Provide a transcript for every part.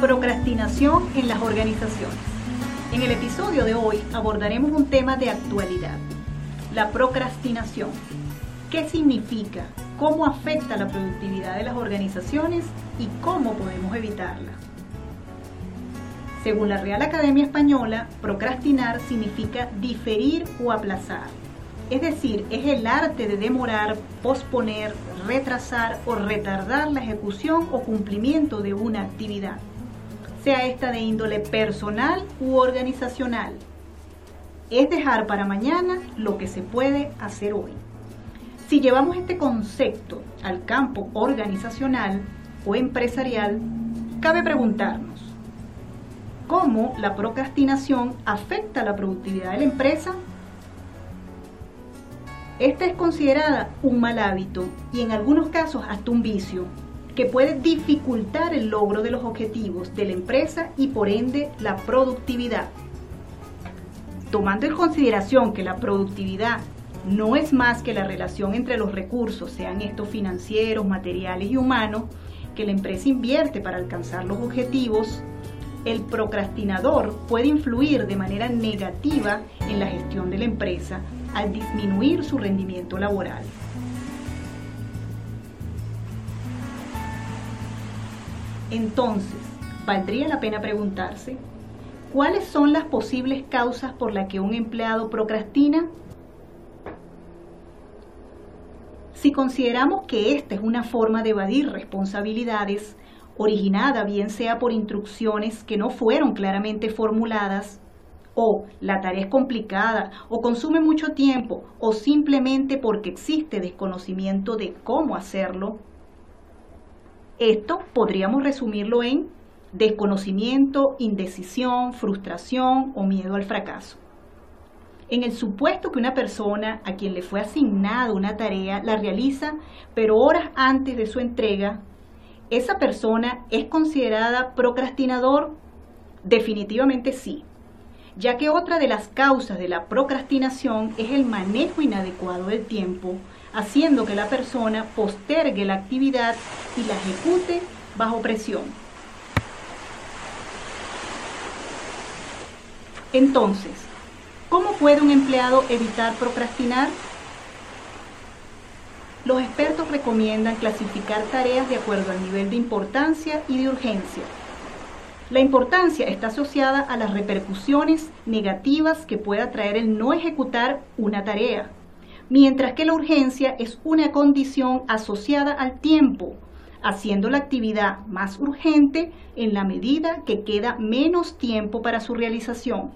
Procrastinación en las organizaciones. En el episodio de hoy abordaremos un tema de actualidad, la procrastinación. ¿Qué significa? ¿Cómo afecta la productividad de las organizaciones? ¿Y cómo podemos evitarla? Según la Real Academia Española, procrastinar significa diferir o aplazar. Es decir, es el arte de demorar, posponer, retrasar o retardar la ejecución o cumplimiento de una actividad, sea esta de índole personal u organizacional. Es dejar para mañana lo que se puede hacer hoy. Si llevamos este concepto al campo organizacional o empresarial, cabe preguntarnos, ¿cómo la procrastinación afecta la productividad de la empresa? Esta es considerada un mal hábito y en algunos casos hasta un vicio que puede dificultar el logro de los objetivos de la empresa y por ende la productividad. Tomando en consideración que la productividad no es más que la relación entre los recursos, sean estos financieros, materiales y humanos, que la empresa invierte para alcanzar los objetivos, el procrastinador puede influir de manera negativa en la gestión de la empresa al disminuir su rendimiento laboral. Entonces, valdría la pena preguntarse, ¿cuáles son las posibles causas por las que un empleado procrastina? Si consideramos que esta es una forma de evadir responsabilidades, originada bien sea por instrucciones que no fueron claramente formuladas, o la tarea es complicada, o consume mucho tiempo, o simplemente porque existe desconocimiento de cómo hacerlo, esto podríamos resumirlo en desconocimiento, indecisión, frustración o miedo al fracaso. En el supuesto que una persona a quien le fue asignada una tarea la realiza, pero horas antes de su entrega, ¿esa persona es considerada procrastinador? Definitivamente sí, ya que otra de las causas de la procrastinación es el manejo inadecuado del tiempo, haciendo que la persona postergue la actividad y la ejecute bajo presión. Entonces, ¿cómo puede un empleado evitar procrastinar? Los expertos recomiendan clasificar tareas de acuerdo al nivel de importancia y de urgencia. La importancia está asociada a las repercusiones negativas que pueda traer el no ejecutar una tarea, mientras que la urgencia es una condición asociada al tiempo, haciendo la actividad más urgente en la medida que queda menos tiempo para su realización.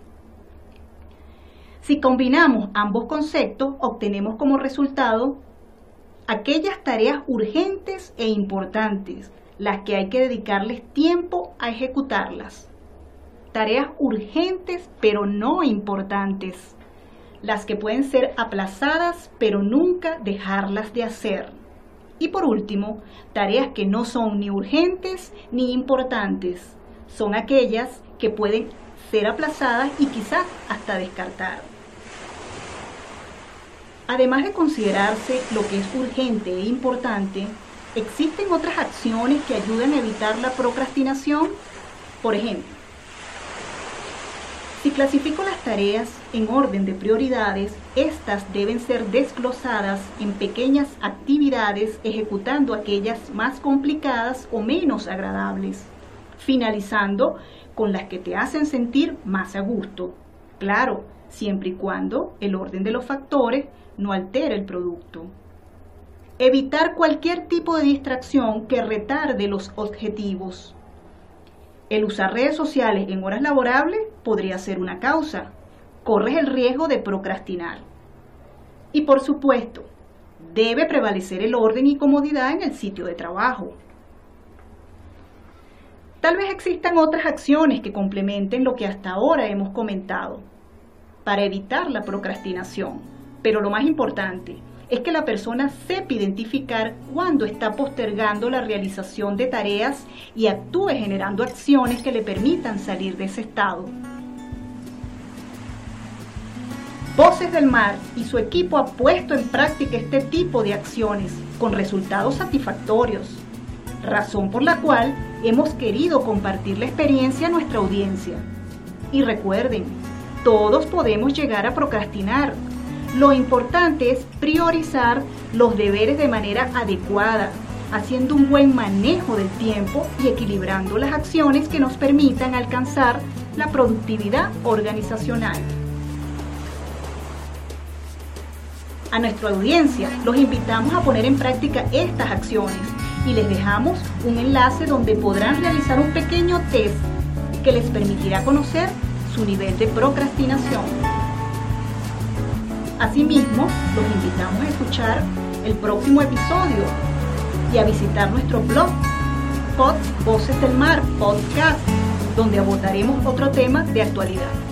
Si combinamos ambos conceptos, obtenemos como resultado aquellas tareas urgentes e importantes, las que hay que dedicarles tiempo a ejecutarlas. Tareas urgentes pero no importantes, las que pueden ser aplazadas pero nunca dejarlas de hacer. Y por último, tareas que no son ni urgentes ni importantes, son aquellas que pueden ser aplazadas y quizás hasta descartar. Además de considerarse lo que es urgente e importante, ¿existen otras acciones que ayuden a evitar la procrastinación? Por ejemplo, si clasifico las tareas en orden de prioridades, estas deben ser desglosadas en pequeñas actividades ejecutando aquellas más complicadas o menos agradables, finalizando con las que te hacen sentir más a gusto. Claro, siempre y cuando el orden de los factores no altere el producto. Evitar cualquier tipo de distracción que retarde los objetivos. El usar redes sociales en horas laborables podría ser una causa. Corres el riesgo de procrastinar. Y por supuesto, debe prevalecer el orden y comodidad en el sitio de trabajo. Tal vez existan otras acciones que complementen lo que hasta ahora hemos comentado para evitar la procrastinación. Pero lo más importante, es que la persona sepa identificar cuándo está postergando la realización de tareas y actúe generando acciones que le permitan salir de ese estado. Voces del Mar y su equipo ha puesto en práctica este tipo de acciones con resultados satisfactorios. razón por la cual hemos querido compartir la experiencia a nuestra audiencia. Y recuerden, todos podemos llegar a procrastinar. Lo importante es priorizar los deberes de manera adecuada, haciendo un buen manejo del tiempo y equilibrando las acciones que nos permitan alcanzar la productividad organizacional. A nuestra audiencia los invitamos a poner en práctica estas acciones y les dejamos un enlace donde podrán realizar un pequeño test que les permitirá conocer su nivel de procrastinación. Asimismo, los invitamos a escuchar el próximo episodio y a visitar nuestro blog Pod Voces del Mar Podcast, donde abordaremos otro tema de actualidad.